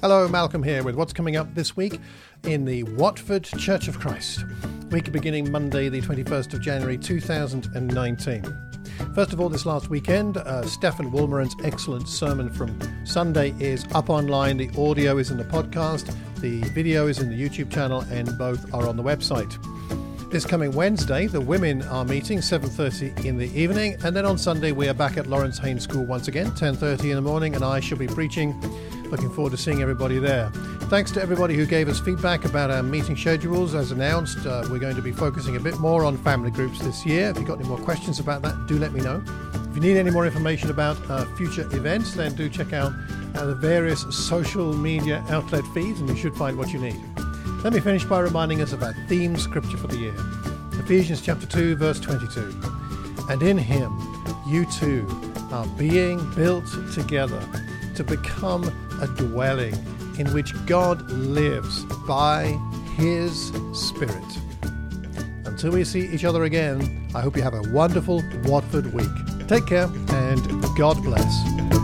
Hello, Malcolm here with what's coming up this week in the Watford Church of Christ. Week beginning Monday, the 21st of January 2019. First of all, this last weekend, uh, Stefan excellent sermon from Sunday is up online. The audio is in the podcast, the video is in the YouTube channel, and both are on the website. This coming Wednesday, the women are meeting 7:30 in the evening, and then on Sunday we are back at Laurance Haines School once again, 10:30 in the morning, and I shall be preaching Looking forward to seeing everybody there. Thanks to everybody who gave us feedback about our meeting schedules. As announced, uh, we're going to be focusing a bit more on family groups this year. If you've got any more questions about that, do let me know. If you need any more information about uh, future events, then do check out uh, the various social media outlet feeds and you should find what you need. Let me finish by reminding us of our theme scripture for the year Ephesians chapter 2, verse 22. And in him, you too are being built together to become a dwelling in which God lives by His Spirit. Until we see each other again, I hope you have a wonderful Watford week. Take care and God bless.